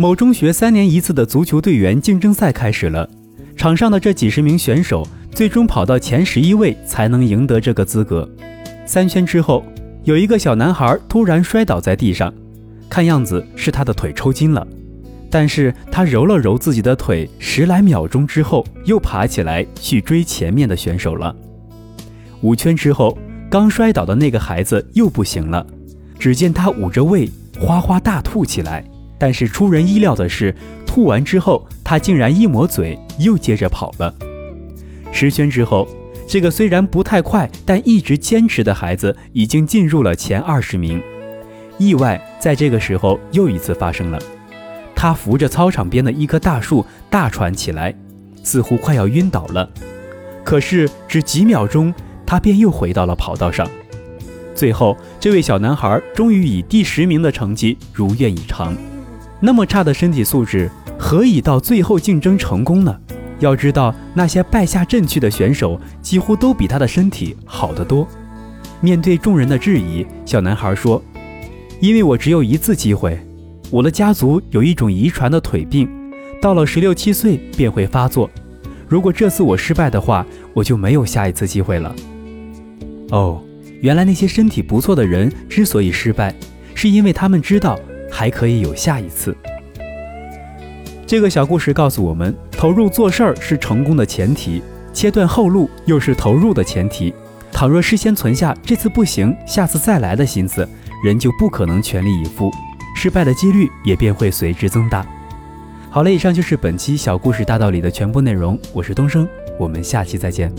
某中学三年一次的足球队员竞争赛开始了，场上的这几十名选手最终跑到前十一位才能赢得这个资格。三圈之后，有一个小男孩突然摔倒在地上，看样子是他的腿抽筋了。但是他揉了揉自己的腿，十来秒钟之后又爬起来去追前面的选手了。五圈之后，刚摔倒的那个孩子又不行了，只见他捂着胃哗哗大吐起来。但是出人意料的是，吐完之后他竟然一抹嘴又接着跑了。十圈之后，这个虽然不太快，但一直坚持的孩子已经进入了前二十名。意外在这个时候又一次发生了。他扶着操场边的一棵大树大喘起来，似乎快要晕倒了。可是只几秒钟，他便又回到了跑道上。最后，这位小男孩终于以第十名的成绩如愿以偿。那么差的身体素质，何以到最后竞争成功呢？要知道，那些败下阵去的选手几乎都比他的身体好得多。面对众人的质疑，小男孩说：“因为我只有一次机会。”我的家族有一种遗传的腿病，到了十六七岁便会发作。如果这次我失败的话，我就没有下一次机会了。哦，原来那些身体不错的人之所以失败，是因为他们知道还可以有下一次。这个小故事告诉我们，投入做事儿是成功的前提，切断后路又是投入的前提。倘若事先存下这次不行，下次再来的心思，人就不可能全力以赴。失败的几率也便会随之增大。好了，以上就是本期小故事大道理的全部内容。我是东升，我们下期再见。